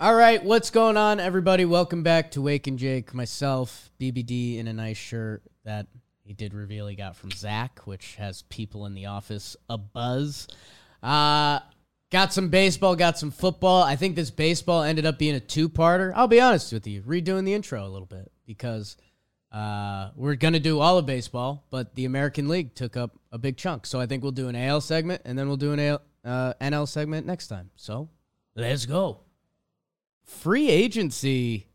All right, what's going on, everybody? Welcome back to Wake and Jake. Myself, BBD, in a nice shirt that he did reveal he got from Zach, which has people in the office a buzz. Uh, got some baseball, got some football. I think this baseball ended up being a two-parter. I'll be honest with you, redoing the intro a little bit because uh, we're gonna do all of baseball, but the American League took up a big chunk. So I think we'll do an AL segment and then we'll do an AL, uh, NL segment next time. So let's go free agency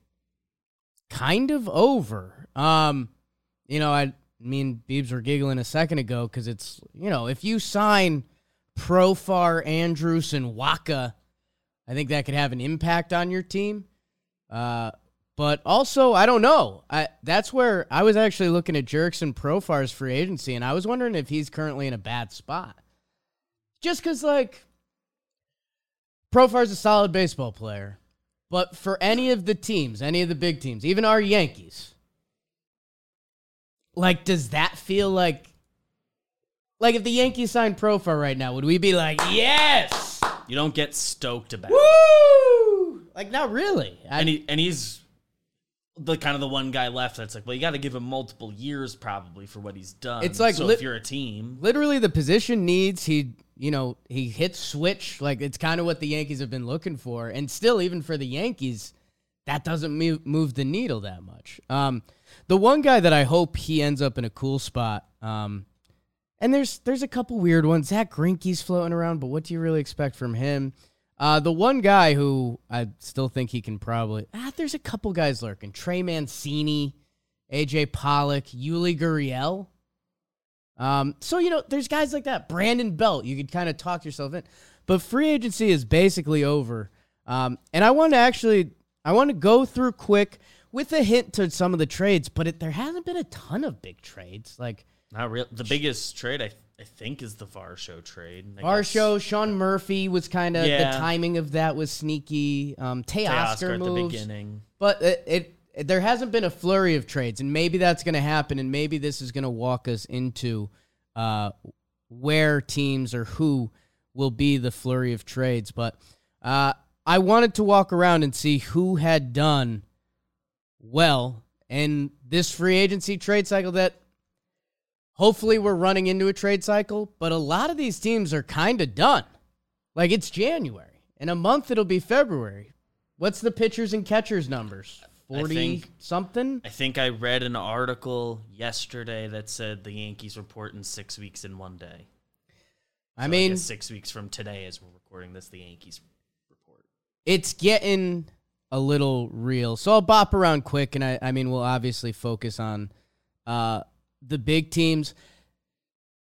kind of over. Um, you know, I mean, Beebs were giggling a second ago because it's, you know, if you sign Profar, Andrus, and Wacha, I think that could have an impact on your team. Uh, but also, I don't know. I, that's where I was actually looking at Jurickson Profar's free agency, and I was wondering if he's currently in a bad spot. Just because, like, Profar's a solid baseball player. But for any of the teams, any of the big teams, even our Yankees, like, does that feel like, like if the Yankees signed Profar right now, would we be like, yes, You don't get stoked about it. woo? Like, not really. I, And, he, and he's the kind of the one guy left that's like, well, you got to give him multiple years probably for what he's done. It's like so lit- if you're a team, literally, the position needs he, you know, he hits switch. Like it's kind of what the Yankees have been looking for, and still, even for the Yankees, that doesn't move, the needle that much. Um, the one guy that I hope he ends up in a cool spot. Um, and there's there's a couple weird ones. Zach Greinke's floating around, but what do you really expect from him? Uh, the one guy who I still think he can probably ah, there's a couple guys lurking. Trey Mancini, AJ Pollock, Yuli Gurriel. Um, so you know, there's guys like that. Brandon Belt, you could kind of talk yourself in, but free agency is basically over. Um, and I want to actually, I want to go through quick with a hint to some of the trades, but it, there hasn't been a ton of big trades. Like not real. The biggest trade I, I think is the Varsho trade. I guess Varsho, Sean Murphy was kind of Yeah. the timing of that was sneaky. Um, Teoscar Teoscar at the beginning. but it, it- there hasn't been a flurry of trades, and maybe that's going to happen, and maybe this is going to walk us into uh, where teams or who will be the flurry of trades. But uh, I wanted to walk around and see who had done well in this free agency trade cycle that hopefully we're running into a trade cycle, but a lot of these teams are kind of done. Like it's January. In a month it'll be February. What's the pitchers and catchers numbers? I 40 think- something? I think I read an article yesterday that said the Yankees report in six weeks in one day. I So mean, guess six weeks from today, as we're recording this, the Yankees report. it's getting a little real. So I'll bop around quick, and I, I mean, we'll obviously focus on uh, the big teams.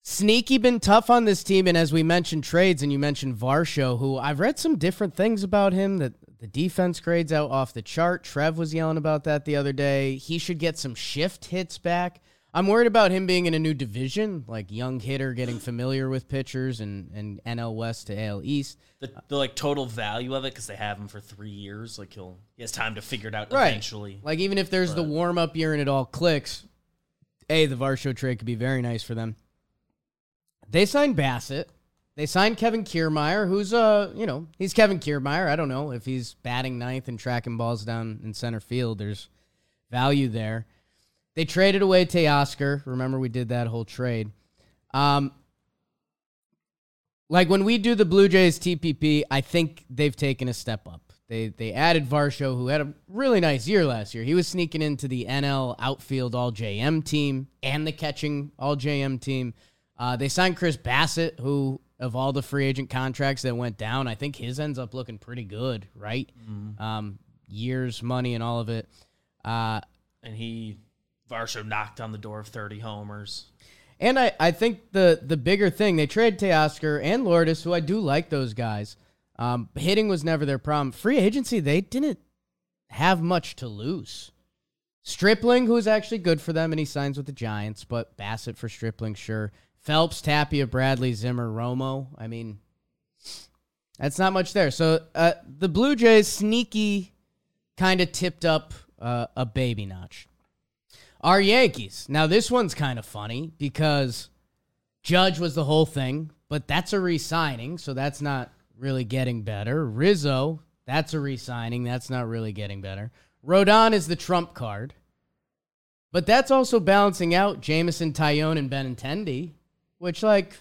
Sneaky been tough on this team, and as we mentioned trades, and you mentioned Varsho, who I've read some different things about him. That the defense grades out off the chart. Trev was yelling about that the other day. He should get some shift hits back. I'm worried about him being in a new division, like young hitter getting familiar with pitchers and, and NL West to AL East. The, the like total value of it because they have him for three years. Like he'll he has time to figure it out Right. eventually. Like even if there's the warm up year and it all clicks, a the Varsho trade could be very nice for them. They signed Bassitt. They signed Kevin Kiermaier, who's uh you know he's Kevin Kiermaier. I don't know if he's batting ninth and tracking balls down in center field. There's value there. They traded away Teoscar. Remember we did that whole trade. Um, like when we do the Blue Jays TPP, I think they've taken a step up. They they added Varsho, who had a really nice year last year. He was sneaking into the NL outfield All JM team and the catching All JM team. Uh, they signed Chris Bassitt, who of all the free agent contracts that went down, I think his ends up looking pretty good, right? Um, years, money, and all of it. Uh, And he Varsho knocked on the door of thirty homers. And I, I think the the bigger thing, they traded Teoscar and Lourdes, who I do like those guys. Um, hitting was never their problem. Free agency, they didn't have much to lose. Stripling, who's actually good for them, and he signs with the Giants, but Bassitt for Stripling, sure. Phelps, Tapia, Bradley, Zimmer, Romo. I mean, that's not much there. So uh, the Blue Jays sneaky kind of tipped up uh, a baby notch. Our Yankees. Now this one's kind of funny because Judge was the whole thing, but that's a re-signing, so that's not really getting better. Rizzo That's a re signing. That's not really getting better. Rodon is the trump card. But that's also balancing out Jameson, Taillon, and Benintendi, which, like,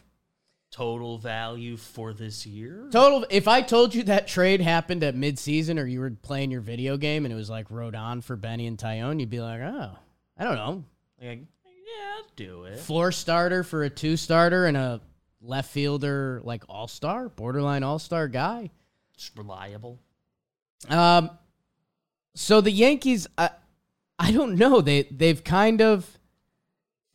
Total value for this year? total. If I told you that trade happened at midseason or you were playing your video game and it was like Rodon for Benny and Taillon, you'd be like, oh, I don't know. Like, yeah, I'll do it. Floor starter for a two starter and a left fielder, like all star, borderline all star guy. Just reliable. Um, so the Yankees, I, I don't know. They they've kind of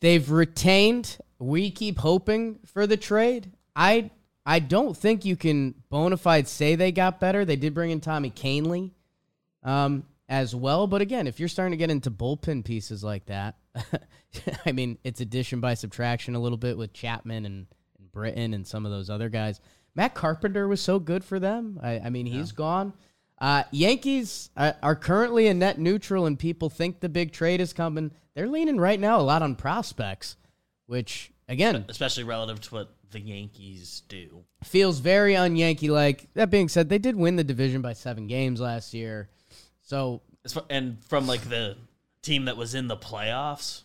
they've retained. We keep hoping for the trade. I I don't think you can bona fide say they got better. They did bring in Tommy Kahnle, um, as well. But again, if you're starting to get into bullpen pieces like that, I mean, it's addition by subtraction a little bit with Chapman and, and Britton and some of those other guys. Matt Carpenter was so good for them. I, I mean, he's gone. Uh, Yankees are, are currently a net neutral, and people think the big trade is coming. They're leaning right now a lot on prospects, which again Especially relative to what the Yankees do. feels very un Yankee like. That being said, they did win the division by seven games last year, so And from like the team that was in the playoffs,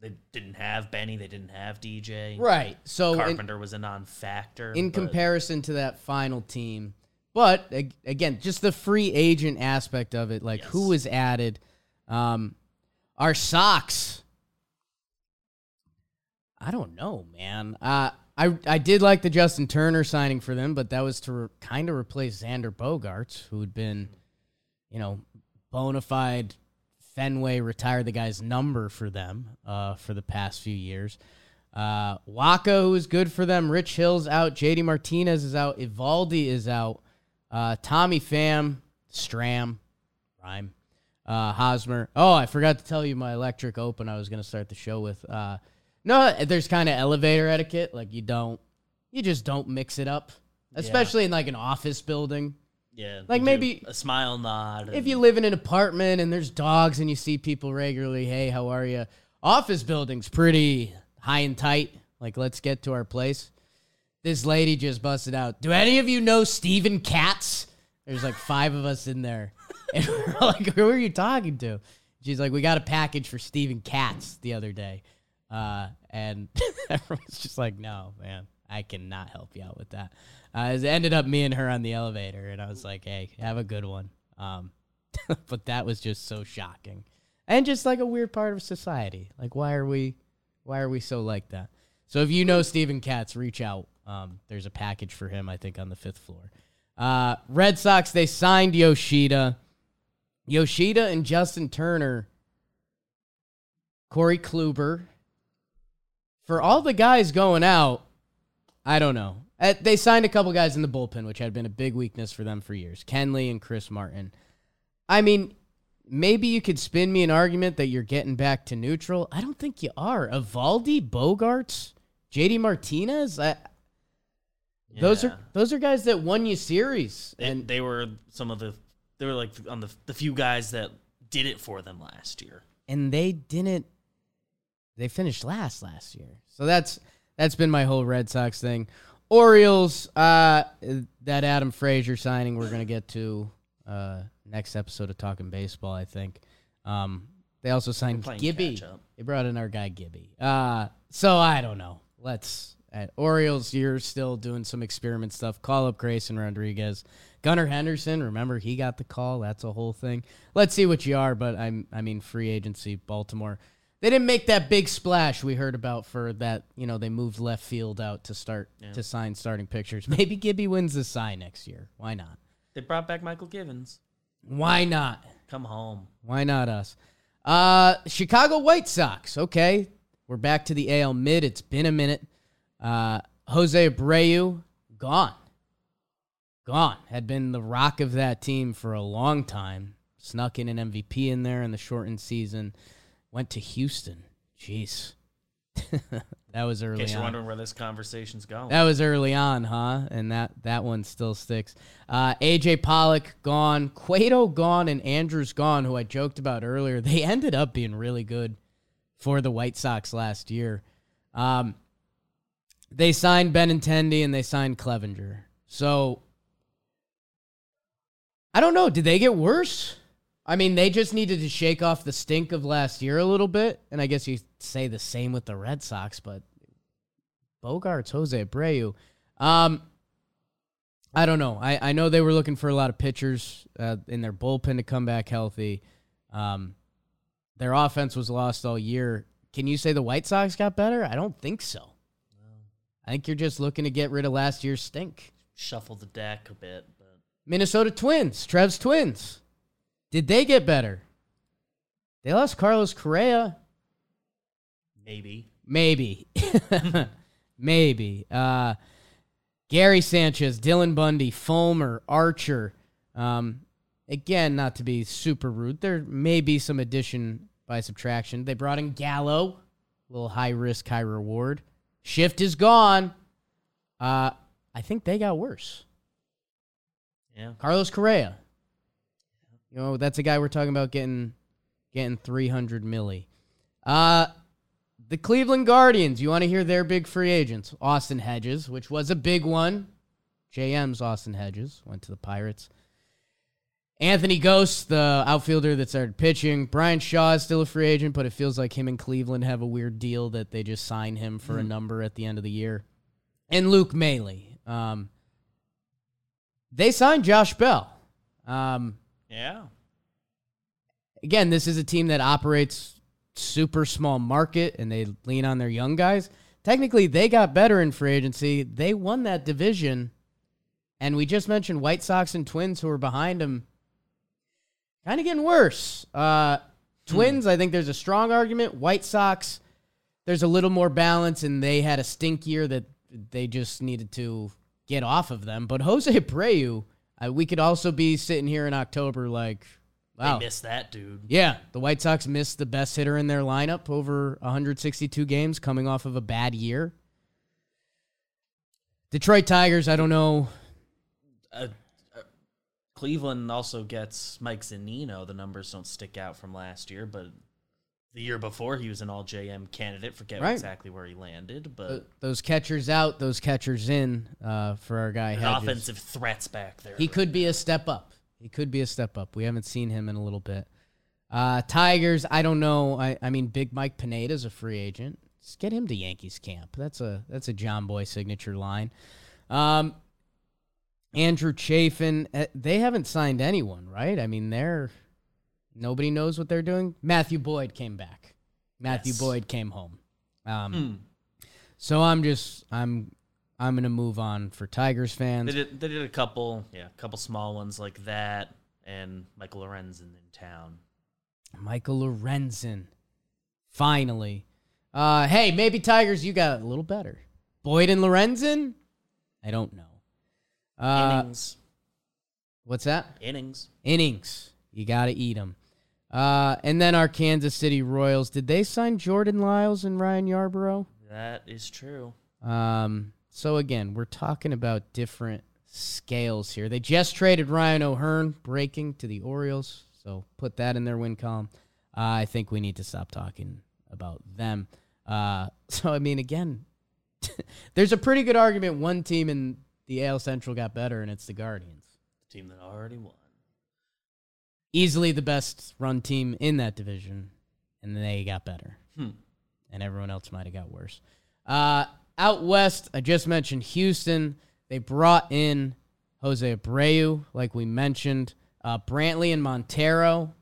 they didn't have Benny, they didn't have DJ. right. So in, Carpenter was a non-factor. in but- comparison to that final team, but again, just the free agent aspect of it, like who was added. Um, our Sox. I don't know, man. Uh, I I did like the Justin Turner signing for them, but that was to re- kind of replace Xander Bogaerts, who had been, you know, bona fide Fenway retired the guy's number for them uh, for the past few years. Uh, Wacha, who is good for them. Rich Hill's out. JD Martinez is out. Eovaldi is out. Uh, Tommy Pham, Strahm, Rhyme, uh, Hosmer. Oh, I forgot to tell you my electric open I was going to start the show with. No, there's kind of elevator etiquette. Like you don't, you just don't mix it up, especially in like an office building. yeah, like you do maybe- a smile nod. If and- you live in an apartment and there's dogs and you see people regularly, hey, how are you? Office building's pretty high and tight. Like, let's get to our place. This lady just busted out. Do any of you know Steven Katz? There's like five of us in there. And we're like, who are you talking to? She's like, we got a package for Steven Katz the other day. Uh, and everyone's just like, no, man, I cannot help you out with that. Uh, it ended up me and her on the elevator, and I was like, hey, have a good one. Um, but that was just so shocking, and just like a weird part of society. Like, why are we, why are we so like that? So if you know Steven Katz, reach out. Um, there's a package for him, I think, on the fifth floor. Uh, Red Sox they signed Yoshida, Yoshida and Justin Turner, Corey Kluber. For all the guys going out, I don't know. Uh, They signed a couple guys in the bullpen, which had been a big weakness for them for years. Kenley and Chris Martin. I mean, maybe you could spin me an argument that you're getting back to neutral. I don't think you are. Eovaldi, Bogaerts, JD Martinez. I, Those are those are guys that won you series, They, and they were some of the they were like on the the few guys that did it for them last year. and they didn't. They finished last last year, so that's that's been my whole Red Sox thing. Orioles, uh, that Adam Frazier signing, we're gonna get to uh, next episode of Talking Baseball, I think. Um, they also signed Gibby. They brought in our guy Gibby. Uh, so I don't know. Let's at Orioles, you're still doing some experiment stuff. Call up Grayson Rodriguez, Gunnar Henderson. Remember he got the call. That's a whole thing. Let's see what you are. But I'm, I mean, free agency, Baltimore. They didn't make that big splash we heard about for that. You know, they moved left field out to start to sign starting pictures. Maybe Gibby wins the sign next year. Why not? They brought back Mychal Givens. Why not? Come home. Why not us? Uh, Chicago White Sox. Okay, we're back to the AL mid. It's been a minute. Uh, Jose Abreu gone, gone. Had been the rock of that team for a long time. Snuck in an MVP in there in the shortened season. Went to Houston. Jeez, that was In early case you're on. wondering where this conversation's going. That was early on, huh? And that that one still sticks. Uh, AJ Pollock gone, Cueto gone, and Andrus gone. Who I joked about earlier. They ended up being really good for the White Sox last year. Um, they signed Benintendi and they signed Clevinger. So I don't know. Did they get worse? I mean, they just needed to shake off the stink of last year a little bit, and I guess you say the same with the Red Sox. But Bogaerts, Jose Abreu, um, I don't know. I, I know they were looking for a lot of pitchers uh, in their bullpen to come back healthy. Um, their offense was lost all year. Can you say the White Sox got better? I don't think so. I think you're just looking to get rid of last year's stink. Shuffle the deck a bit, but Minnesota Twins, Trev's Twins. Did they get better? They lost Carlos Correa. maybe. Maybe. Maybe. Uh, Gary Sanchez, Dylan Bundy, Fulmer, Archer. Um, again, not to be super rude, there may be some addition by subtraction. They brought in Gallo, a little high risk, high reward. Shift is gone. Uh, I think they got worse. Yeah. Carlos Correa. You know, that's a guy we're talking about getting getting 300 milli. Uh the Cleveland Guardians, you want to hear their big free agents? Austin Hedges, which was a big one. JM's Austin Hedges went to the Pirates. Anthony Gose, the outfielder that started pitching. Bryan Shaw is still a free agent, but it feels like him and Cleveland have a weird deal that they just sign him for a number at the end of the year. And Luke Maile. Um, they signed Josh Bell. Um, Yeah. again, this is a team that operates super small market and they lean on their young guys. Technically, they got better in free agency. They won that division. And we just mentioned White Sox and Twins who are behind them. Kind of getting worse. Uh, Twins, I think there's a strong argument. White Sox, there's a little more balance, and they had a stink year that they just needed to get off of them. But Jose Abreu, uh, we could also be sitting here in October like, wow, They missed that dude. yeah, the White Sox missed the best hitter in their lineup over 162 games coming off of a bad year. Detroit Tigers, I don't know. Uh, uh, Cleveland also gets Mike Zunino. The numbers don't stick out from last year, but the year before he was an All JM candidate. Forget Right. exactly where he landed, but those catchers out, those catchers in uh, for our guy offensive threats back there. He could be a step up. He could be a step up. We haven't seen him in a little bit. Uh, Tigers, I don't know. I, I mean, Big Mike Pineda is a free agent. Let's get him to Yankees camp. That's a that's a Jomboy signature line. Um, Andrew Chafin, eh, they haven't signed anyone, right? I mean, they're nobody knows what they're doing. Matthew Boyd came back. Matthew Yes. Boyd came home. Um, Hmm. so I'm just I'm I'm gonna move on for Tigers fans. They did. They did a couple, yeah, a couple small ones like that, and Michael Lorenzen in town. Michael Lorenzen. Finally. Uh, hey, maybe Tigers, you got a little better. Boyd and Lorenzen? I don't know. Uh, innings, what's that? innings. Innings. You got to eat them. Uh, and then our Kansas City Royals. Did they sign Jordan Lyles and Ryan Yarbrough? That is true. Um, so again, we're talking about different scales here. They just traded Ryan O'Hearn breaking to the Orioles, so put that in their win column. Uh, I think we need to stop talking about them. Uh, so I mean, again, there's a pretty good argument. One team in the AL Central got better, and it's the Guardians. The team that already won. Easily the best run team in that division, and they got better. Hmm. and everyone else might have got worse. Uh, out west, I just mentioned Houston. They brought in Jose Abreu, like we mentioned. Uh, Brantley and Montero,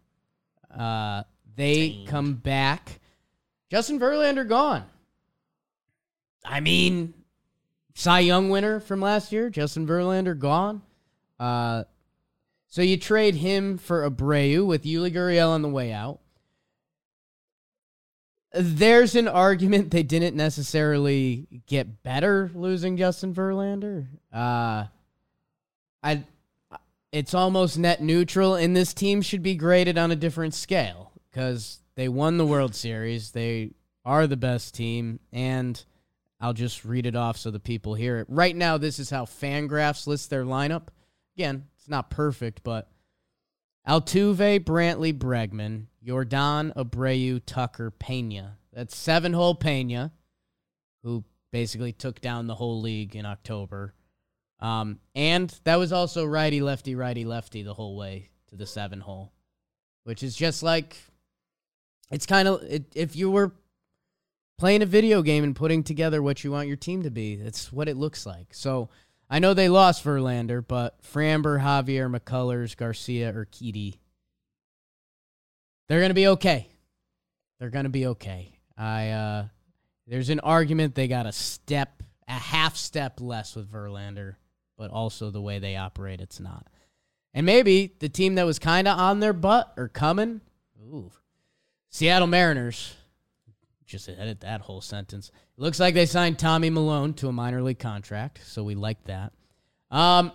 uh, they Dang. come back. Justin Verlander gone. I mean, Cy Young winner from last year, Justin Verlander gone. Uh, so you trade him for Abreu with Yuli Gurriel on the way out there's an argument they didn't necessarily get better losing Justin Verlander. Uh I it's almost net neutral and this team should be graded on a different scale cuz they won the World Series. They are the best team and I'll just read it off so the people hear it. Right now this is how Fangraphs lists their lineup. Again, it's not perfect, but Altuve, Brantley, Bregman, Jordan, Abreu, Tucker, Pena. That's seven hole Pena, who basically took down the whole league in October. Um, and that was also righty, lefty, righty, lefty the whole way to the seven hole, which is just like it's kind of it, if you were playing a video game and putting together what you want your team to be. That's what it looks like. So I know they lost Verlander, but Framber, Javier, McCullers, Garcia, or Urquidy, they're gonna be okay. They're gonna be okay. I uh, there's an argument they got a step, a half step less with Verlander, but also the way they operate, it's not. And maybe the team that was kind of on their butt or coming, ooh, Seattle Mariners just edit that whole sentence. It looks like they signed Tommy Milone to a minor league contract, so we like that. Um,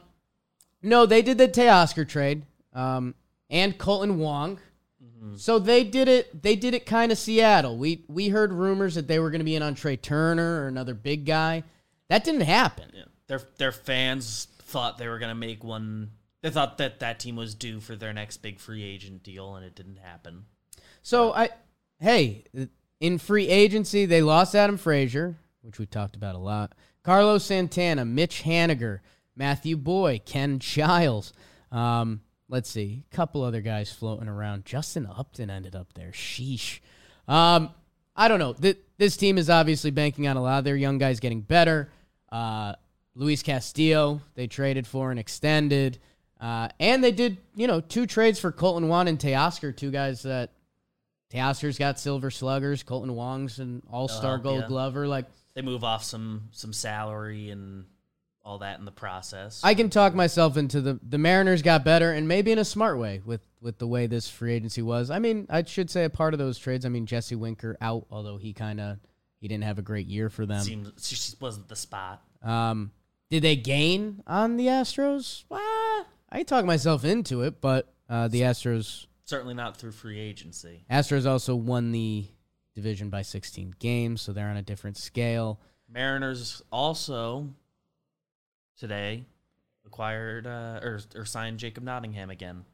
no, they did the Teoscar trade, um, and Kolten Wong. Mm-hmm. So they did it. They did it kind of Seattle. We we heard rumors that they were going to be in on Trea Turner or another big guy. That didn't happen. Yeah. Their their fans thought they were going to make one. They thought that that team was due for their next big free agent deal, and it didn't happen. So I, hey, in free agency, they lost Adam Frazier, which we talked about a lot. Carlos Santana, Mitch Haniger, Matthew Boyd, Ken Giles. Um, let's see, a couple other guys floating around. Justin Upton ended up there. Sheesh. Um, I don't know. Th- this team is obviously banking on a lot of their young guys getting better. Uh, Luis Castillo, they traded for and extended. Uh, and they did, you know, two trades for Kolten Wong and Teoscar, two guys that Teoscar's got silver sluggers. Kolten Wong's an all star gold yeah. glover. Like they move off some some salary and all that in the process. I can talk myself into the the Mariners got better and maybe in a smart way with with the way this free agency was. I mean, I should say a part of those trades. I mean, Jesse Winker out, although he kind of he didn't have a great year for them. Seemed she wasn't the spot. Um, did they gain on the Astros? Well, I talk myself into it, but uh, the Astros Certainly not through free agency. Astros also won the division by 16 games, so they're on a different scale. Mariners also today acquired uh, or or signed Jacob Nottingham again.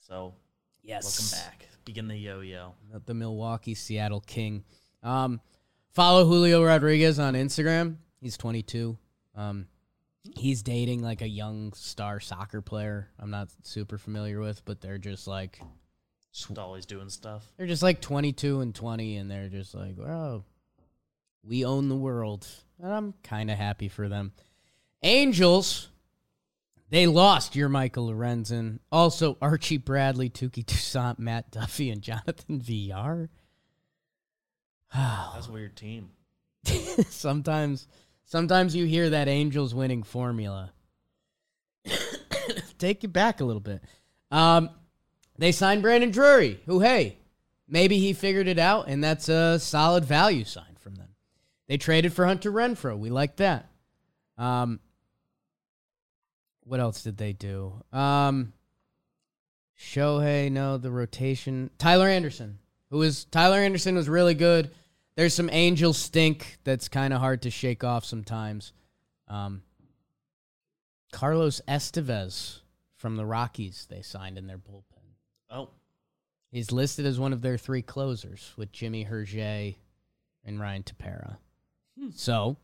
So yes, welcome back. Begin the yo-yo. The Milwaukee Seattle King. Um, follow Julio Rodriguez on Instagram. He's 22. Um, he's dating like a young star soccer player. I'm not super familiar with, but they're just like just always doing stuff. They're just like 22 and 20, and they're just like, oh, we own the world, and I'm kind of happy for them. Angels, they lost your Michael Lorenzen, also Archie Bradley, Touki Toussaint, Matt Duffy, and Jonathan Villar. That's a weird team. Sometimes Sometimes you hear that Angels winning formula. Take you back a little bit. Um, they signed Brandon Drury, who, hey, maybe he figured it out, and that's a solid value sign from them. They traded for Hunter Renfroe. We like that. Um, what else did they do? Um, Shohei, no, the rotation. Tyler Anderson, who was Tyler Anderson was really good there's some angel stink that's kind of hard to shake off sometimes. Um, Carlos Estevez from the Rockies, they signed in their bullpen. Oh. He's listed as one of their three closers with Jimmy Herget and Ryan Tepera. Hmm. So,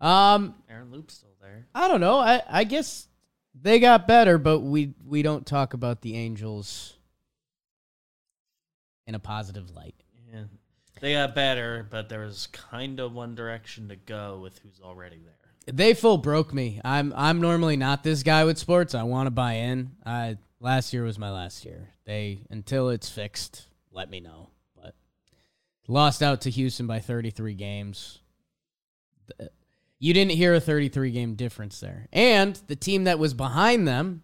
um, Aaron Loup still there. I don't know. I, I guess they got better, but we we don't talk about the Angels in a positive light. Yeah, they got better, but there was kind of one direction to go with who's already there. They full broke me. I'm I'm normally not this guy with sports. I want to buy in. I last year was my last year. They until it's fixed, let me know. But lost out to Houston by 33 games. You didn't hear a 33 game difference there. And the team that was behind them,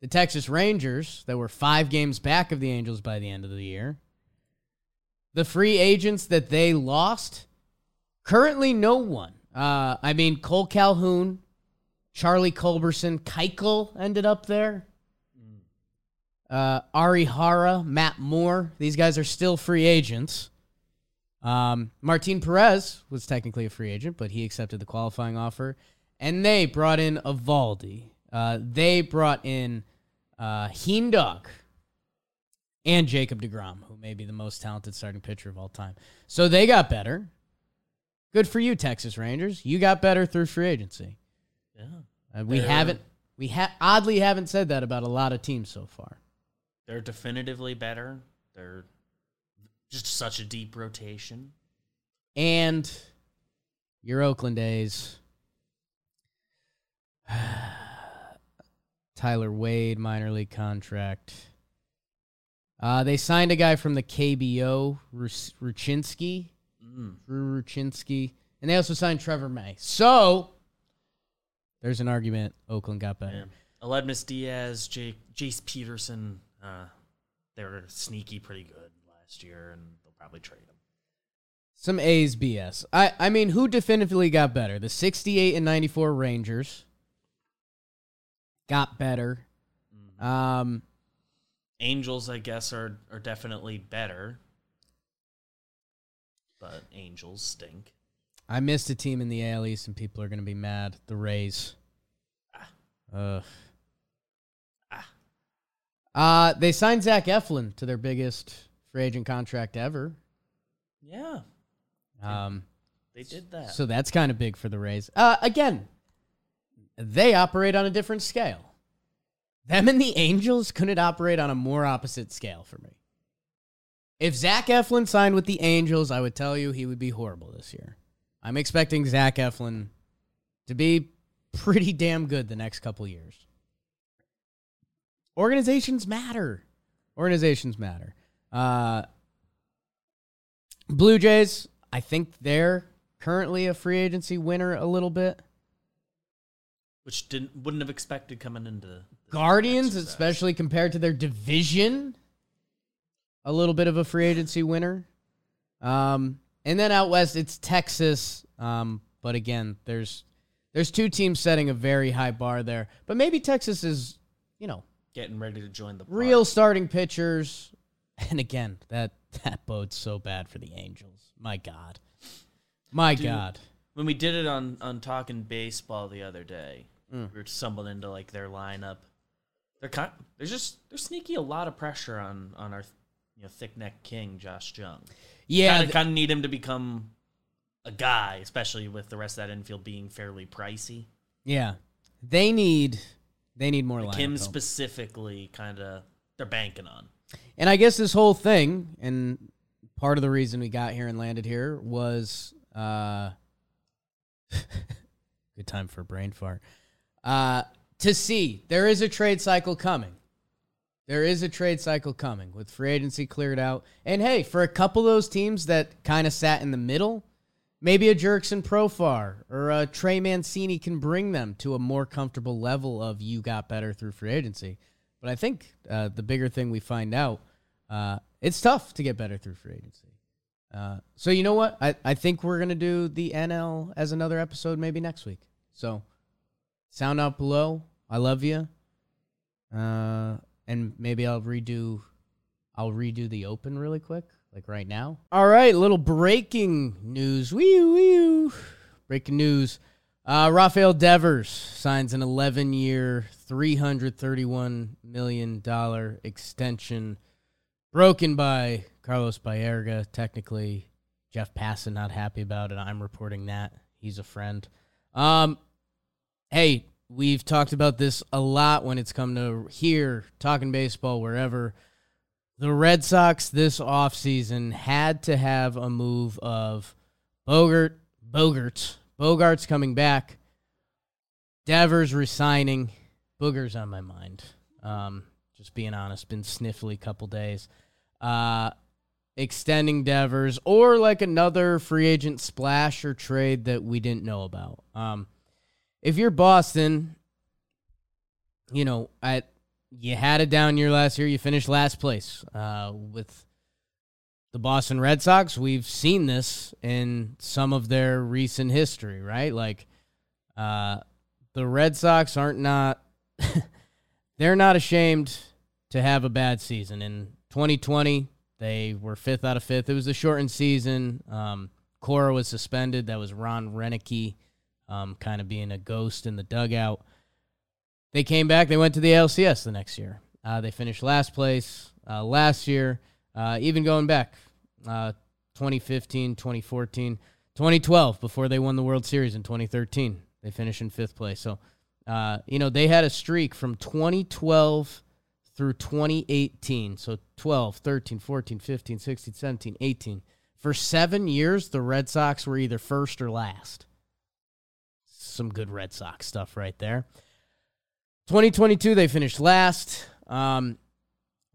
the Texas Rangers, that were 5 games back of the Angels by the end of the year, the free agents that they lost, currently no one. Uh, I mean, Cole Calhoun, Charlie Culberson, Keuchel ended up there. Uh, Arihara, Matt Moore, these guys are still free agents. Um, Martin Perez was technically a free agent, but he accepted the qualifying offer. And they brought in Eovaldi. Uh, they brought in uh, Heendog, and Jacob DeGrom, who may be the most talented starting pitcher of all time. So they got better. Good for you, Texas Rangers. You got better through free agency. Yeah. Uh, we They're- haven't we ha- oddly haven't said that about a lot of teams so far. They're definitively better. They're just such a deep rotation. And your Oakland A's. Tyler Wade, minor league contract. Uh, they signed a guy from the KBO, Ruch- Rucinski. Mm. Drew Rucinski. And they also signed Trevor May. So there's an argument Oakland got better. Yeah. Aledmys Diaz, Jake, Jace Peterson, uh, they were sneaky pretty good last year, and they'll probably trade them. Some A's BS. I, I mean, who definitively got better? The 68 and 94 Rangers got better. Um, Angels, I guess, are are definitely better, but Angels stink. I missed a team in the AL East, and people are going to be mad. The Rays. Ugh. Ah. Uh, they signed Zach Eflin to their biggest free agent contract ever. Yeah, Um, they did that. So that's kind of big for the Rays. Uh, again, they operate on a different scale. Them and the Angels couldn't operate on a more opposite scale for me. If Zach Eflin signed with the Angels, I would tell you he would be horrible this year. I'm expecting Zach Eflin to be pretty damn good the next couple years. Organizations matter. Organizations matter. Uh, Blue Jays, I think they're currently a free agency winner a little bit. which didn't wouldn't have expected coming into Guardians, especially compared to their division, a little bit of a free agency winner. Um, and then out west, it's Texas. Um, but again, there's there's two teams setting a very high bar there. But maybe Texas is, you know, getting ready to join the real starting pitchers. And again, that that bodes so bad for the Angels. My God, my Dude. God. When we did it on on talking baseball the other day, Mm. we were stumbling into like their lineup. They're kind. There's just they're sneaky a lot of pressure on on our you know thick neck king Josh Jung. Yeah, kind of kind of need him to become a guy, especially with the rest of that infield being fairly pricey. yeah. They need they need more Like lineup him specifically, kind of they're banking on. And I guess this whole thing, and part of the reason we got here and landed here was uh, good time for a brain fart. Uh, to see there is a trade cycle coming. There is a trade cycle coming with free agency cleared out. And hey, for a couple of those teams that kind of sat in the middle, maybe a Jurickson Profar or a Trey Mancini can bring them to a more comfortable level of you got better through free agency. But I think uh, the bigger thing we find out, uh, it's tough to get better through free agency. Uh, so you know what? I, I think we're gonna do the NL as another episode maybe next week. So sound out below. I love you. Uh, and maybe I'll redo, I'll redo the open really quick, like right now. All right, little breaking news. Wee wee. Breaking news. Uh, Rafael Devers signs an 11 year, $331 million extension broken by Carlos Baerga. Technically, Jeff Passan not happy about it. I'm reporting that. He's a friend. Um, hey, we've talked about this a lot when it's come to here, talking baseball, wherever. The Red Sox this offseason had to have a move of Bogart, Bogaerts, Bogaerts coming back, Devers resigning, Boogers on my mind. Um, just being honest, been sniffly couple days. Uh, extending Devers or like another free agent splash or trade that we didn't know about. Um, if you're Boston, you know, at you had a down year last year. You finished last place uh, with the Boston Red Sox. We've seen this in some of their recent history, right? Like uh, the Red Sox aren't not they're not ashamed to have a bad season. In 2020, they were fifth out of fifth. It was a shortened season. Um, Cora was suspended. That was Ron Roenicke, um, kind of being a ghost in the dugout. They came back. They went to the ALCS the next year. Uh, they finished last place uh, last year, uh, even going back uh, 2015, 2014, 2012, before they won the World Series in 2013. They finished in fifth place. So Uh, you know, they had a streak from 2012 through 2018. So 12, 13, 14, 15, 16, 17, 18. For seven years, the Red Sox were either first or last. Some good Red Sox stuff right there. 2022, they finished last. Um,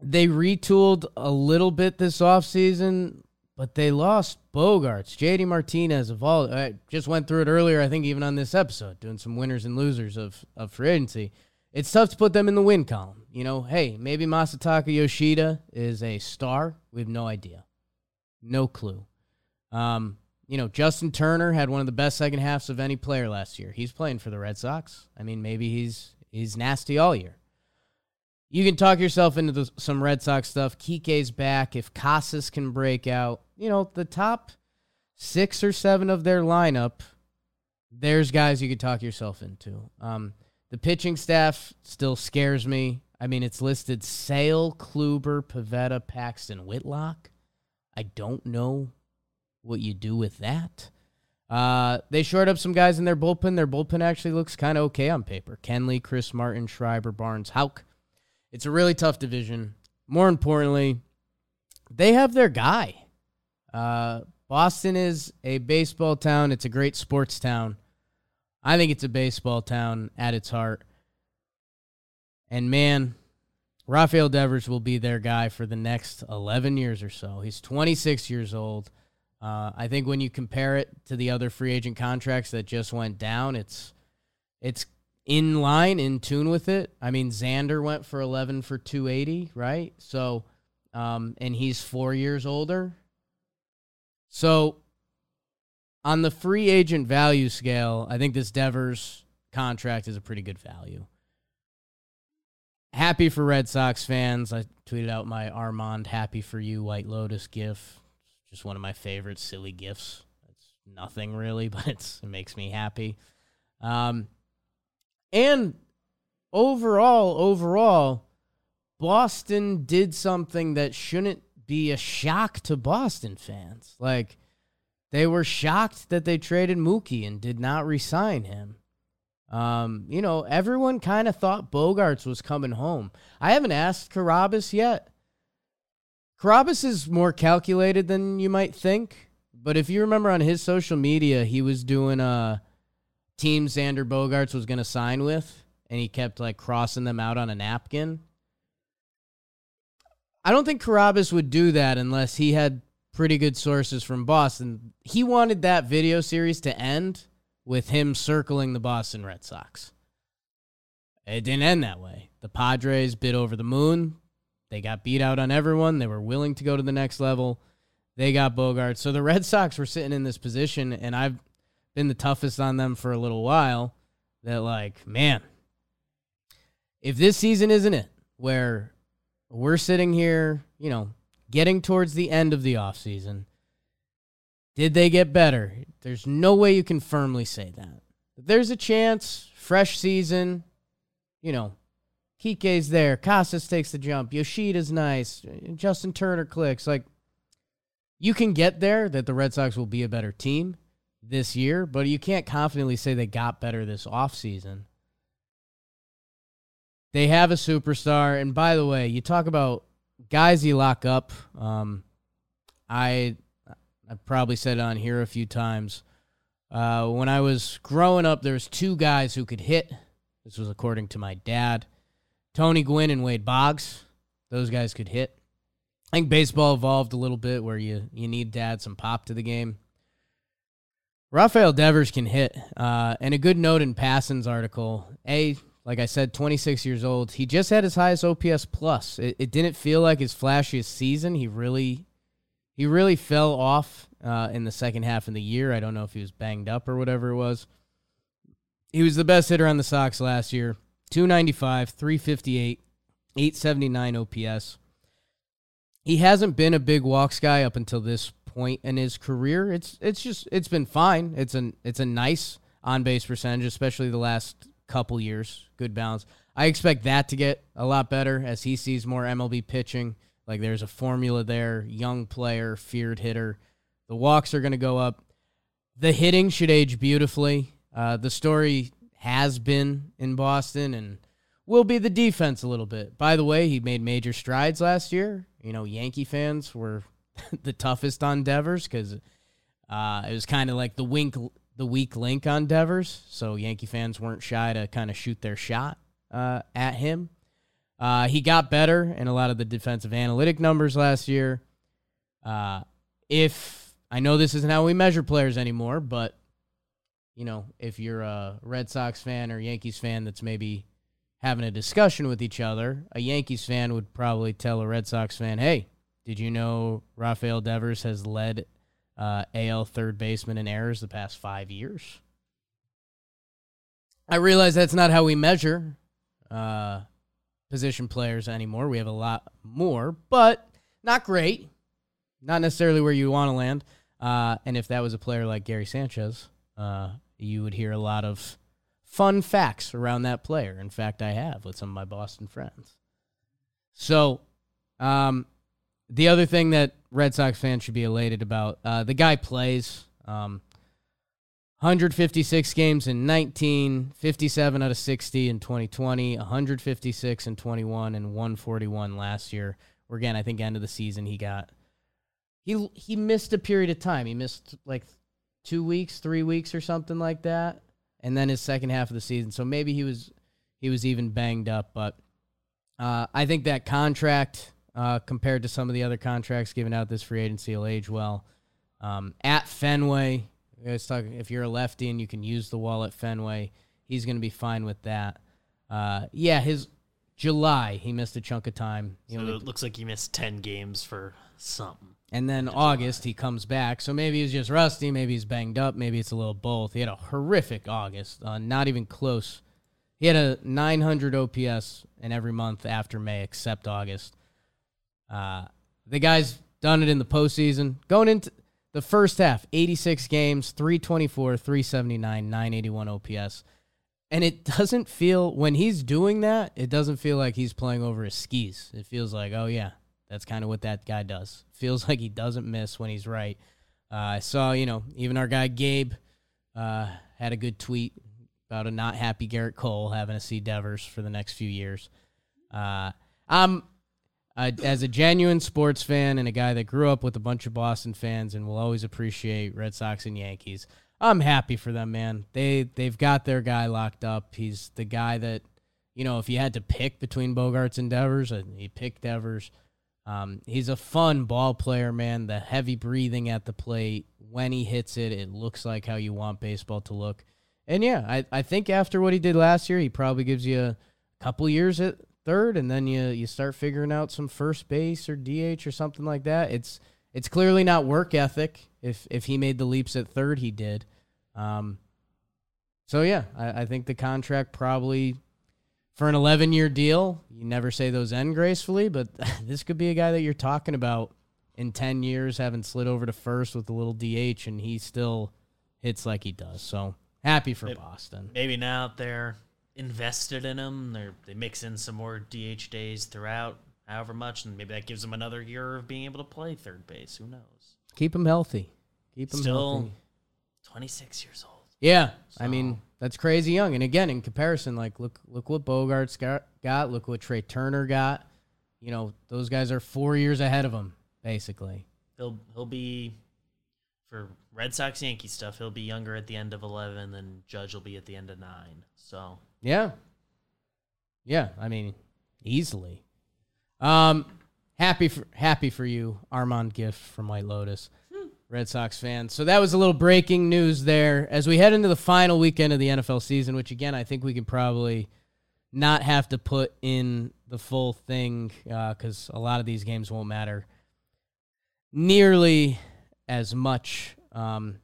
they retooled a little bit this offseason, but they lost Bogaerts, JD Martinez, of all. I just went through it earlier, I think, even on this episode, doing some winners and losers of, of free agency. It's tough to put them in the win column. You know, hey, maybe Masataka Yoshida is a star. We have no idea. No clue. Um, you know, Justin Turner had one of the best second halves of any player last year. He's playing for the Red Sox. I mean, maybe he's he's nasty all year. You can talk yourself into the, some Red Sox stuff. Kike's back. If Casas can break out, you know, the top six or seven of their lineup, there's guys you could talk yourself into. Um, the pitching staff still scares me. I mean, it's listed Sale, Kluber, Pivetta, Paxton, Whitlock. I don't know what you do with that. Uh, they shored up some guys in their bullpen. Their bullpen actually looks kind of okay on paper. Kenley, Chris Martin, Schreiber, Barnes, Houck. It's a really tough division. More importantly, they have their guy. Uh, Boston is a baseball town. It's a great sports town. I think it's a baseball town at its heart. And man, Rafael Devers will be their guy for the next 11 years or so. He's 26 years old. Uh, I think when you compare it to the other free agent contracts that just went down, it's it's in line, in tune with it. I mean, Xander went for 11 for 280, right? So, um, and he's four years older. So, on the free agent value scale, I think this Devers contract is a pretty good value. Happy for Red Sox fans. I tweeted out my Armand Happy for You White Lotus gif. Just one of my favorite silly gifts. It's nothing really, but it makes me happy. Um, and overall, overall, Boston did something that shouldn't be a shock to Boston fans. Like they were shocked that they traded Mookie and did not resign him. Um, you know, everyone kind of thought Bogaerts was coming home. I haven't asked Carrabis yet. Carrabis is more calculated than you might think, but if you remember on his social media, he was doing a team Xander Bogaerts was going to sign with, and he kept like crossing them out on a napkin. I don't think Carrabis would do that unless he had pretty good sources from Boston. He wanted that video series to end with him circling the Boston Red Sox. It didn't end that way. The Padres bit over the moon. They got beat out on everyone. They were willing to go to the next level. They got Bogart. So the Red Sox were sitting in this position, and I've been the toughest on them for a little while. That, like, man, if this season isn't it, where we're sitting here, you know, getting towards the end of the offseason, did they get better? There's no way you can firmly say that. There's a chance, fresh season, you know, Kike's there, Casas takes the jump, Yoshida's nice, Justin Turner clicks. Like, you can get there that the Red Sox will be a better team this year, but you can't confidently say they got better this offseason. They have a superstar. And by the way, you talk about guys you lock up. Um, I I probably said on here a few times. Uh, when I was growing up, there was two guys who could hit. This was according to my dad, Tony Gwynn and Wade Boggs. Those guys could hit. I think baseball evolved a little bit where you you need to add some pop to the game. Rafael Devers can hit, uh, and a good note in Passan's article. A like I said, 26 years old. He just had his highest OPS plus. It, it didn't feel like his flashiest season. He really, he really fell off uh, in the second half of the year. I don't know if he was banged up or whatever it was. He was the best hitter on the Sox last year. 295, 358, 879 OPS. He hasn't been a big walks guy up until this point in his career. It's it's just it's been fine. It's an it's a nice on base percentage, especially the last couple years. Good balance. I expect that to get a lot better as he sees more MLB pitching. Like there's a formula there. Young player, feared hitter. The walks are going to go up. The hitting should age beautifully. Uh, the story has been in Boston and will be the defense a little bit. By the way, he made major strides last year. You know, Yankee fans were the toughest on Devers because uh, it was kind of like the wink, the weak link on Devers. So Yankee fans weren't shy to kind of shoot their shot uh, at him. Uh, he got better in a lot of the defensive analytic numbers last year. Uh, if I know this isn't how we measure players anymore, but you know, if you're a Red Sox fan or Yankees fan that's maybe having a discussion with each other, a Yankees fan would probably tell a Red Sox fan, "Hey, did you know Rafael Devers has led uh, AL third baseman in errors the past five years?" I realize that's not how we measure uh, position players anymore. We have a lot more, but not great. Not necessarily where you want to land. Uh, and if that was a player like Gary Sanchez, uh, you would hear a lot of fun facts around that player. In fact, I have with some of my Boston friends. So, um, the other thing that Red Sox fans should be elated about, uh, the guy plays. Um, 156 games in 19, 57 out of 60 in 2020, 156 in 21, and 141 last year. Where again, I think end of the season he got he he missed a period of time. He missed like two weeks, three weeks, or something like that, and then his second half of the season. So maybe he was he was even banged up. But uh, I think that contract uh, compared to some of the other contracts given out this free agency will age well. Um, at Fenway, Let's talk, if you're a lefty and you can use the wall at Fenway, he's going to be fine with that. Uh, yeah, his July he missed a chunk of time. He so only, it looks like he missed ten games for something. And then August he comes back, so maybe he's just rusty, maybe he's banged up, maybe it's a little both. He had a horrific August, uh, not even close. He had a 900 OPS in every month after May except August. Uh, the guy's done it in the postseason. Going into the first half, 86 games, 324, 379, 981 OPS. And it doesn't feel, when he's doing that, it doesn't feel like he's playing over his skis. It feels like, oh, yeah, that's kind of what that guy does. Feels like he doesn't miss when he's right. Uh, I saw, you know, even our guy Gabe uh, had a good tweet about a not happy Gerrit Cole having to see Devers for the next few years. Uh, I'm as a genuine sports fan and a guy that grew up with a bunch of Boston fans and will always appreciate Red Sox and Yankees, I'm happy for them, man. They they've got their guy locked up. He's the guy that you know if you had to pick between Bogaerts and Devers, uh, he picked Devers. Um, he's a fun ball player, man. The heavy breathing at the plate when he hits it, it looks like how you want baseball to look. And yeah, I, I think after what he did last year, he probably gives you a couple years at third, and then you you start figuring out some first base or DH or something like that. It's it's clearly not work ethic. If if he made the leaps at third, he did. Um, so yeah, I, I think the contract probably for an 11 year deal. You never say those end gracefully, but this could be a guy that you're talking about in 10 years having slid over to first with a little DH, and he still hits like he does. So happy for maybe, Boston. Maybe now they're invested in him. They're, they mix in some more DH days throughout, however much, and maybe that gives him another year of being able to play third base. Who knows? Keep him healthy. Keep him still healthy. twenty six years old. Yeah, so. I mean that's crazy young. And again, in comparison, like look look what Bogaerts got, got. Look what Trea Turner got. You know those guys are four years ahead of him, basically. He'll he'll be for Red Sox Yankee stuff. He'll be younger at the end of eleven than Judge will be at the end of nine. So yeah. Yeah, I mean, easily. Um, happy for happy for you, Armond Gift from White Lotus, Red Sox fans. So that was a little breaking news there as we head into the final weekend of the NFL season, which again I think we can probably not have to put in the full thing because uh, a lot of these games won't matter nearly as much. Um,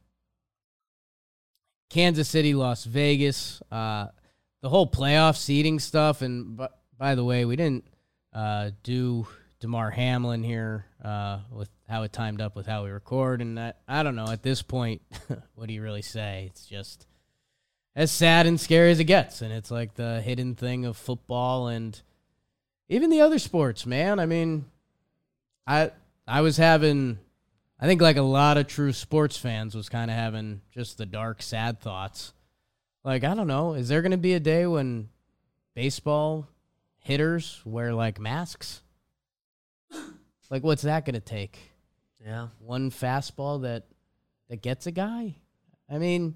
Kansas City, Las Vegas. Uh, the whole playoff seeding stuff. And b- by the way, we didn't uh, do Damar Hamlin here uh, with how it timed up with how we record. And that, I don't know, at this point, what do you really say? It's just as sad and scary as it gets. And it's like the hidden thing of football and even the other sports, man. I mean, I I was having I think like a lot of true sports fans was kind of having just the dark sad thoughts Like I don't know, is there going to be a day when baseball hitters wear like masks? Like what's that going to take? Yeah. One fastball that that gets a guy? I mean,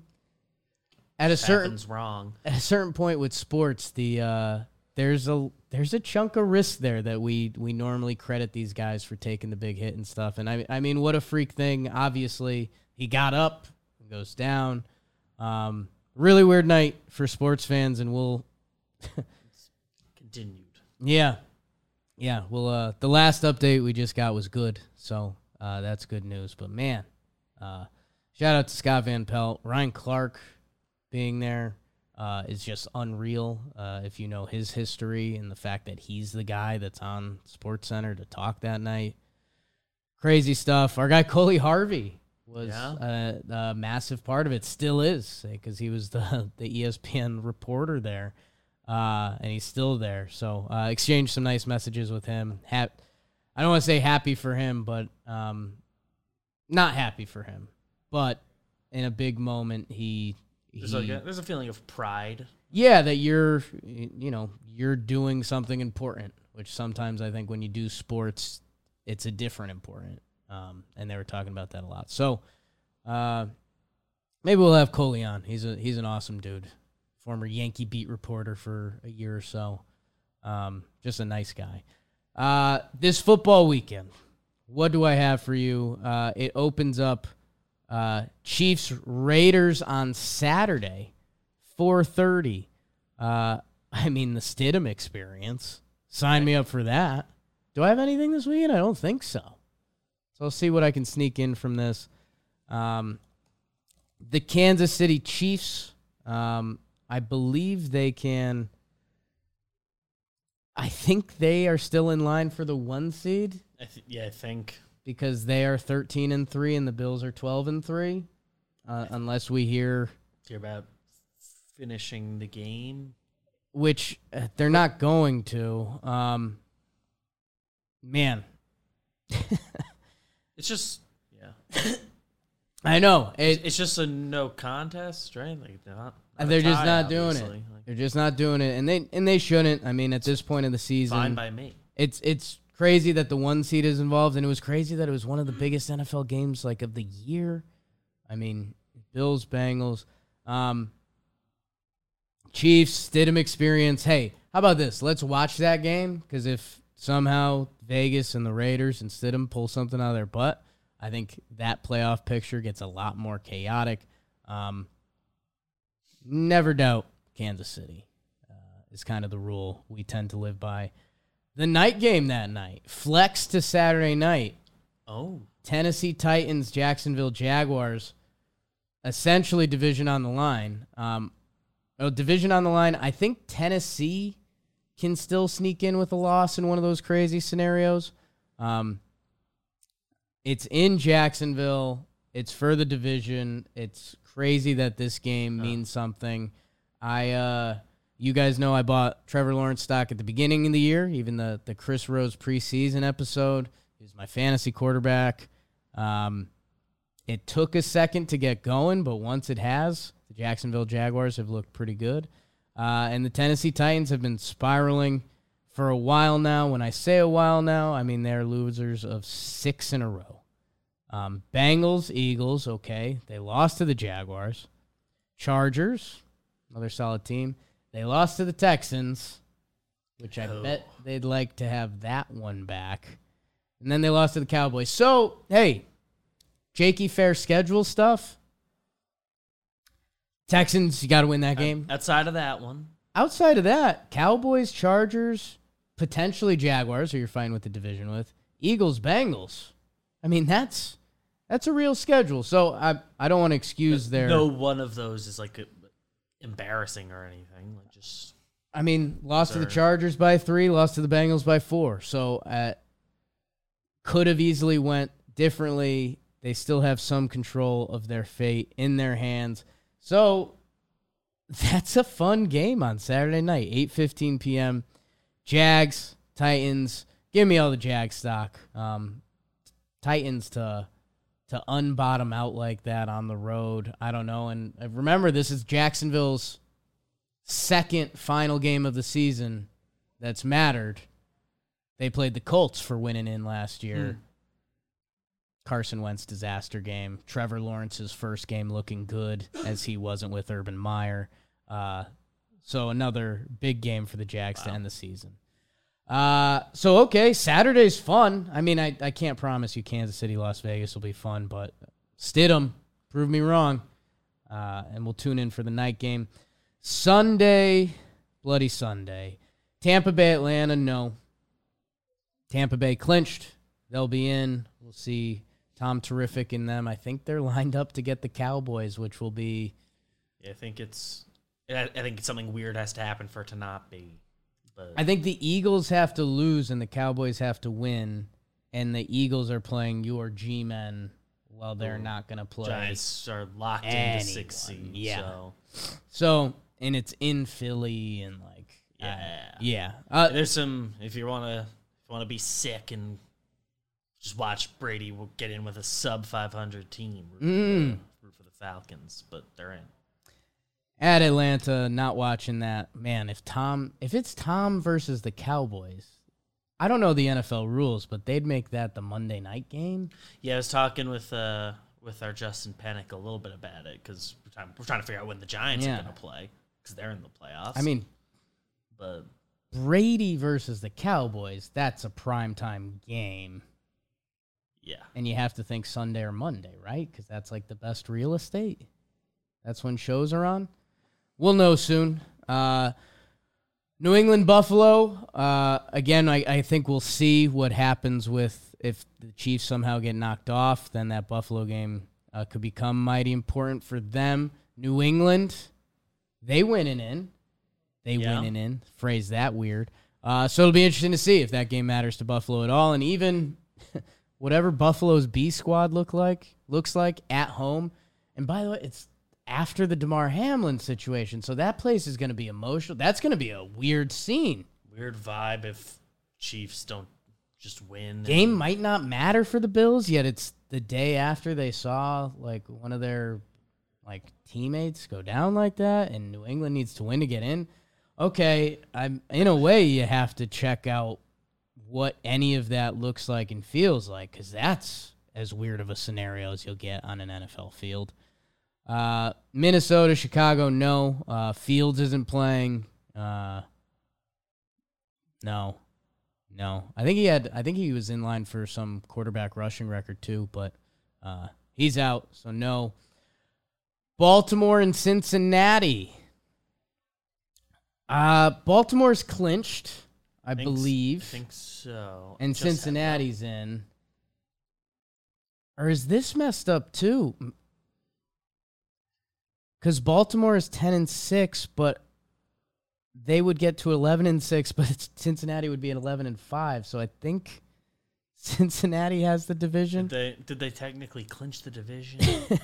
at a certain wrong. at a certain point with sports, the uh, there's a there's a chunk of risk there that we we normally credit these guys for taking the big hit and stuff. And I I mean, what a freak thing! Obviously, he got up, and goes down. Um, really weird night for sports fans, and we'll Continued. yeah, yeah. Well, uh, the last update we just got was good, so uh, that's good news. But man, uh, shout out to Scott Van Pelt, Ryan Clark being there uh, is just unreal. Uh, if you know his history and the fact that he's the guy that's on Sports Center to talk that night, crazy stuff. Our guy Coley Harvey was Yeah. a, a massive part of it, still is, because he was the the ESPN reporter there uh, and he's still there. So uh, exchanged some nice messages with him. Hap- I don't want to say happy for him, but um, not happy for him. But in a big moment, he, There's, like a, there's a feeling of pride. yeah, that you're you know you're doing something important, which sometimes I think when you do sports, it's a different important. Um, and they were talking about that a lot. So uh, maybe we'll have Coley on. He's a he's an awesome dude, former Yankee beat reporter for a year or so. Um, just a nice guy. Uh, this football weekend, what do I have for you? Uh, it opens up uh, Chiefs Raiders on Saturday, four thirty. Uh, I mean the Stidham experience. Sign me up for that. Do I have anything this weekend? I don't think so. So I'll see what I can sneak in from this. Um, the Kansas City Chiefs. Um, I believe they can. I think they are still in line for the one seed I th- yeah, I think. because they are 13 and 3 and the Bills are 12 and 3 uh, unless we hear Hear about finishing the game. which uh, they're not going to um man It's just yeah. I know it, It's just a no contest, right? Like not. Not a they're just tie, not doing it. obviously. Like, they're just not doing it. And they and they shouldn't. I mean at this point of the season fine by me. it's it's crazy that the one seed is involved and it was crazy that it was one of the biggest NFL games like of the year. I mean Bills Bengals um Chiefs Stidham experience. Hey how about this? Let's watch that game because if somehow Vegas and the Raiders and Stidham pull something out of their butt I think that playoff picture gets a lot more chaotic. Um never doubt Kansas City uh, is kind of the rule we tend to live by the night game that night, flex to Saturday night. Oh, Tennessee Titans, Jacksonville Jaguars, essentially division on the line. Um, oh, division on the line. I think Tennessee can still sneak in with a loss in one of those crazy scenarios. Um, it's in Jacksonville. It's for the division. It's crazy that this game means something. I, uh, you guys know I bought Trevor Lawrence stock at the beginning of the year, even the the Chris Rose preseason episode. He was my fantasy quarterback. Um, it took a second to get going, but once it has, the Jacksonville Jaguars have looked pretty good. Uh, and the Tennessee Titans have been spiraling for a while now. When I say a while now, I mean they're losers of six in a row. Um, Bengals, Eagles, okay. They lost to the Jaguars. Chargers, another solid team. They lost to the Texans, which I Oh. bet they'd like to have that one back. And then they lost to the Cowboys. So, hey, Jakey fair schedule stuff. Texans, you got to win that game. outside of that one, Outside of that, Cowboys, Chargers, potentially Jaguars, who you're fighting with the division with, Eagles, Bengals. I mean, that's that's a real schedule. So I I don't want to excuse their. no one of those is like embarrassing or anything. Like just I mean, lost to the Chargers by three, lost to the Bengals by four. So uh, could have easily went differently. They still have some control of their fate in their hands. So that's a fun game on Saturday night, eight fifteen p.m. Jags, Titans. Give me all the Jag stock. Um, Titans to to unbottom out like that on the road. I don't know. And remember, this is Jacksonville's second final game of the season that's mattered. They played the Colts for winning in last year. Carson Wentz disaster game. Trevor Lawrence's first game looking good as he wasn't with Urban Meyer. Uh, so another big game for the Jags to end the season. Uh, so okay, Saturday's fun. I mean, I, I can't promise you Kansas City, Las Vegas will be fun, but Stidham prove me wrong. Uh, and we'll tune in for the night game. Sunday, bloody Sunday. Tampa Bay, Atlanta, no. Tampa Bay clinched. They'll be in. We'll see Tom Terrific in them. I think they're lined up to get the Cowboys, which will be Yeah, I think it's. I I think something weird has to happen for it to not be. But I think the Eagles have to lose and the Cowboys have to win, and the Eagles are playing your G men while they're not going to play. Giants are locked into anyone, six seed. yeah. So So, and it's in Philly and like, uh, Yeah. yeah. Uh, there's some. If you want to, if you want to be sick and just watch Brady, get in with a sub 500 team. Root, Mm. root for the Falcons, but they're in. At Atlanta, not watching that. Man, if Tom, if it's Tom versus the Cowboys, I don't know the NFL rules, but they'd make that the Monday night game. Yeah, I was talking with uh with our Justin Panic a little bit about it because we're trying, we're trying to figure out when the Giants Yeah. are going to play because they're in the playoffs. I mean, but Brady versus the Cowboys, that's a primetime game. yeah, And you have to think Sunday or Monday, right? Because that's like the best real estate. That's when shows are on. We'll know soon. Uh, New England Buffalo. Uh, again, I, I think we'll see what happens with if the Chiefs somehow get knocked off. Then that Buffalo game uh, could become mighty important for them. New England, they winning in. They Yeah. winning in. Phrase that weird. Uh, so it'll be interesting to see if that game matters to Buffalo at all, and even whatever Buffalo's B squad look like looks like at home. And by the way, it's after the Damar Hamlin situation, so that place is going to be emotional. That's going to be a weird scene. weird vibe if Chiefs don't just win. Game and- might not matter for the Bills, yet it's the day after they saw like one of their like teammates go down like that, and New England needs to win to get in. Okay, I'm in a way you have to check out what any of that looks like and feels like, because that's as weird of a scenario as you'll get on an NFL field. Uh, Minnesota, Chicago, no. Uh, Fields isn't playing. Uh, no, no. I think he had. I think he was in line for some quarterback rushing record too, but uh, he's out, so no. Baltimore and Cincinnati. Uh, Baltimore's clinched, I, s- believe, I think so. and Just in. Or is this messed up too? Because Baltimore is ten and six, but they would get to eleven and six, but Cincinnati would be at eleven and five. So I think Cincinnati has the division. Did they did they technically clinch the division?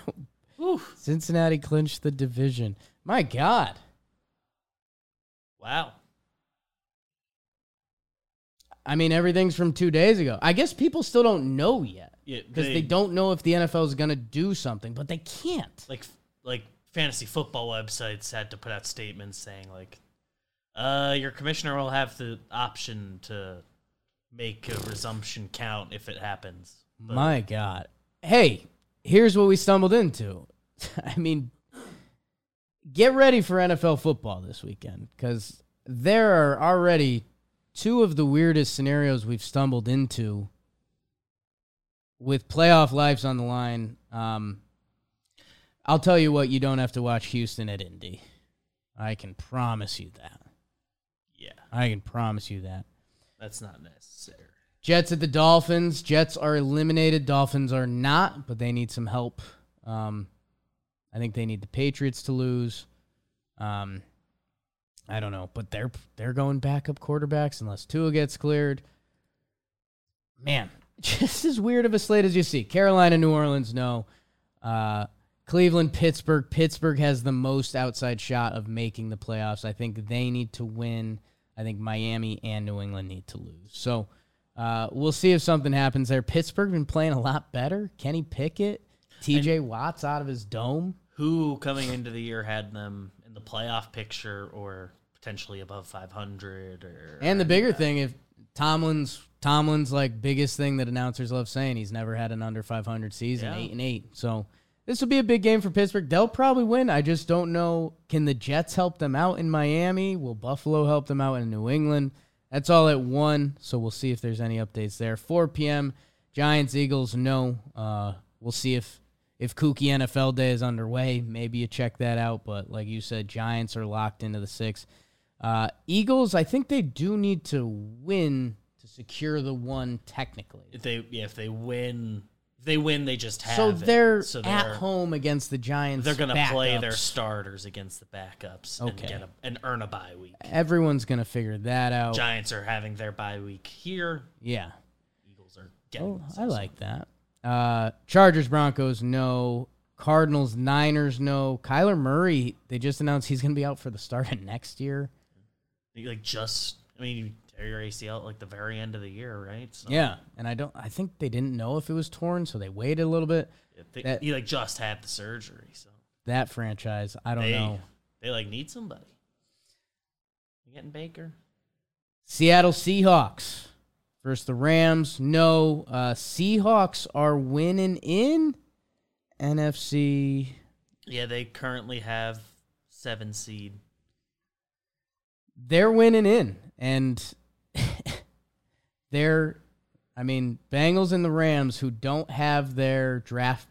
Cincinnati clinched the division. My God. wow. I mean, everything's from two days ago. I guess people still don't know yet Yeah, because they, don't know if the NFL is going to do something, but they can't. like like fantasy football websites had to put out statements saying like uh your commissioner will have the option to make a resumption count if it happens. But My God. Hey, here's what we stumbled into. I mean, get ready for NFL football this weekend because there are already two of the weirdest scenarios we've stumbled into with playoff lives on the line. Um, I'll tell you what, you don't have to watch Houston at Indy. I can promise you that. yeah, I can promise you that. that's not necessary. Jets at the Dolphins. Jets are eliminated. Dolphins are not, but they need some help. Um, I think they need the Patriots to lose. Um, I don't know, but they're they're going backup quarterbacks unless Tua gets cleared. Man, just as weird of a slate as you see. Carolina, New Orleans, no. Uh, Cleveland, Pittsburgh. Pittsburgh has the most outside shot of making the playoffs. I think they need to win. I think Miami and New England need to lose. So uh, we'll see if something happens there. Pittsburgh been playing a lot better. Kenny Pickett, T.J. Watt's out of his dome. Who coming into the year had them in the playoff picture or potentially above 500 or And the bigger thing, if Tomlin's Tomlin's like biggest thing that announcers love saying, he's never had an under 500 season, Yeah. eight and eight. So this will be a big game for Pittsburgh. They'll probably win. I just don't know. Can the Jets help them out in Miami? Will Buffalo help them out in New England? That's all at one. So we'll see if there's any updates there. 4 p.m. Giants Eagles. No. Uh, we'll see if if kooky NFL day is underway. Maybe you check that out. But like you said, Giants are locked into the six. Uh, Eagles, I think they do need to win to secure the one technically. if they yeah if they win they win they just have So they're, so at home against the Giants. they're gonna play their starters against the backups and Okay. get a, and earn a bye week. Everyone's gonna figure that out. Giants are having their bye week here. yeah. Eagles are getting. Oh, I like that. Uh, Chargers, Broncos, no. Cardinals, Niners, no. Kyler Murray, they just announced he's gonna be out for the start of next year. Like just I mean tear your ACL at like the very end of the year, right? So Yeah, and I don't. I think they didn't know if it was torn, so they waited a little bit. they, That- he like just had the surgery, so That franchise, I don't they know. they like need somebody. You getting Baker? Seattle Seahawks versus the Rams. No, uh, Seahawks are winning in NFC. Yeah, they currently have seven seed. They're winning in, and they're. I mean, Bengals and the Rams, who don't have their draft.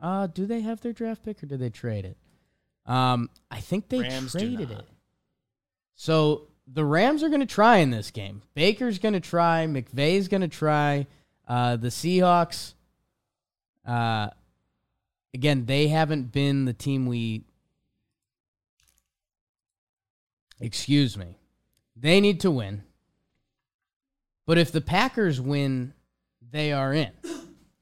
Uh, do they have their draft pick or did they trade it? Um, I think they Rams traded it. So the Rams are going to try in this game. Baker's going to try. McVay's going to try. Uh, the Seahawks, uh, again, they haven't been the team we. Excuse me. They need to win. But if the Packers win, they are in.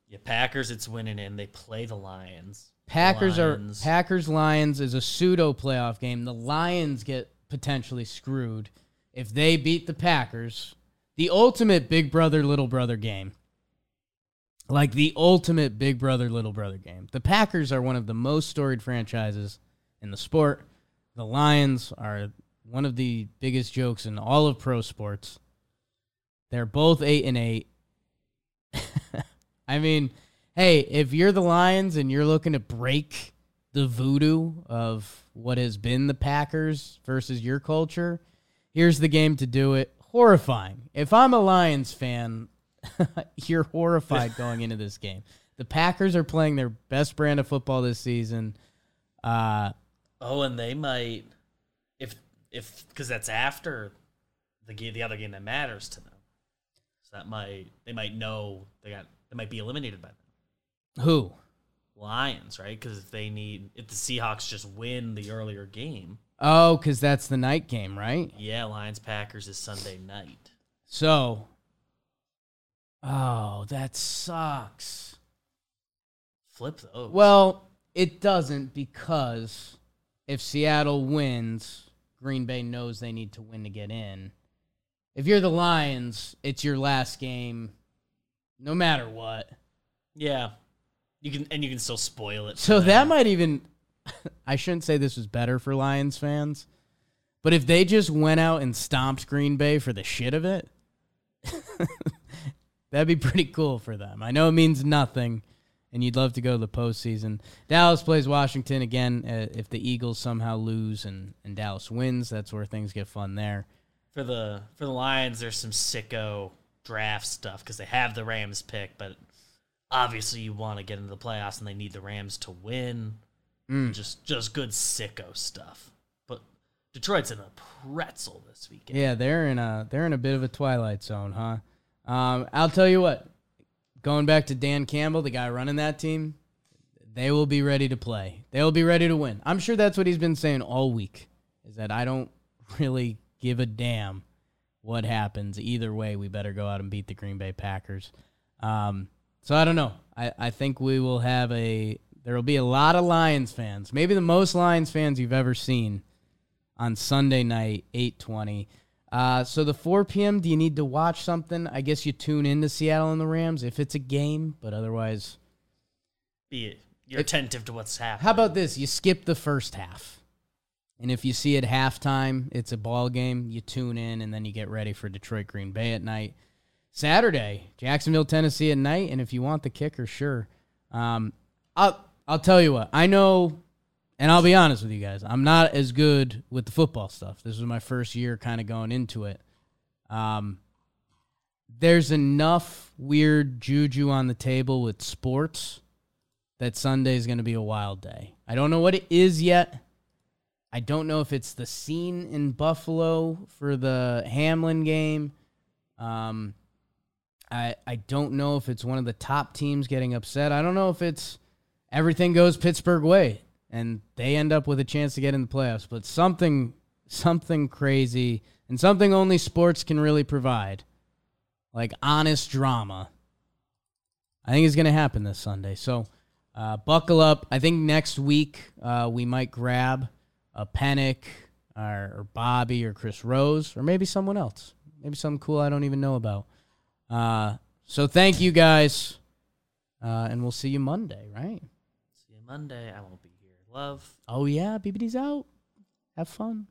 Yeah, Packers. It's winning in. They play the Lions. Packers Lions. are Packers Lions is a pseudo playoff game. The Lions get potentially screwed if they beat the Packers. The ultimate big brother little brother game. Like the ultimate big brother little brother game. The Packers are one of the most storied franchises in the sport. The Lions are one of the biggest jokes in all of pro sports. They're both 8 and 8. I mean, hey, if you're the Lions and you're looking to break the voodoo of what has been the Packers versus your culture, here's the game to do it. Horrifying. If I'm a Lions fan, you're horrified going into this game. The Packers are playing their best brand of football this season. Uh, Oh, and they might, if if because that's after the game, the other game that matters to them. That might they might know they got they might be eliminated by them. who? Lions, right? Because if they need if the Seahawks just win the earlier game, Oh, because that's the night game, right? yeah, Lions Packers is Sunday night. So, oh, that sucks. Flip those. Well, it doesn't because if Seattle wins, Green Bay knows they need to win to get in. If you're the Lions, it's your last game, no matter what. yeah, you can and you can still spoil it. So that might even. I shouldn't say this was better for Lions fans, but if they just went out and stomped Green Bay for the shit of it, that'd be pretty cool for them. I know it means nothing, and you'd love to go to the postseason. Dallas plays Washington again. Uh, if the Eagles somehow lose and, and Dallas wins, that's where things get fun there. For the for the Lions, there's some sicko draft stuff because they have the Rams pick, but obviously you want to get into the playoffs and they need the Rams to win. Mm. Just just good sicko stuff. But Detroit's in a pretzel this weekend. Yeah, they're in a they're in a bit of a twilight zone, huh? Um, I'll tell you what. Going back to Dan Campbell, the guy running that team, they will be ready to play. They will be ready to win. I'm sure that's what he's been saying all week. Is that I don't really give a damn what happens either way. We better go out and beat the Green Bay Packers. Um, so I don't know. I, I think we will have a there will be a lot of Lions fans, maybe the most Lions fans you've ever seen on Sunday night, 820. Uh, so the 4 p.m., do you need to watch something? I guess you tune into Seattle and the Rams if it's a game, but otherwise. Be it you're attentive to what's happening. How about this? You skip the first half And if you see at halftime, it's a ball game, you tune in and then you get ready for Detroit Green Bay at night. Saturday, Jacksonville, Tennessee at night. And if you want the kicker, sure. Um, I'll, I'll tell you what, I know, and I'll be honest with you guys, I'm not as good with the football stuff. This was my first year kind of going into it. Um, there's enough weird juju on the table with sports that Sunday is going to be a wild day. I don't know what it is yet. I don't know if it's the scene in Buffalo for the Hamlin game. Um, I I don't know if it's one of the top teams getting upset. I don't know if it's everything goes Pittsburgh way and they end up with a chance to get in the playoffs. But something something crazy and something only sports can really provide, like honest drama. I think is going to happen this Sunday. So uh, buckle up. I think next week uh, we might grab a Panic or, or, Bobby or Chris Rose or maybe someone else. Maybe something cool I don't even know about. Uh, so thank you guys. Uh, and we'll see you Monday, right? See you Monday. I won't be here. Love. Oh, yeah. BBD's out. Have fun.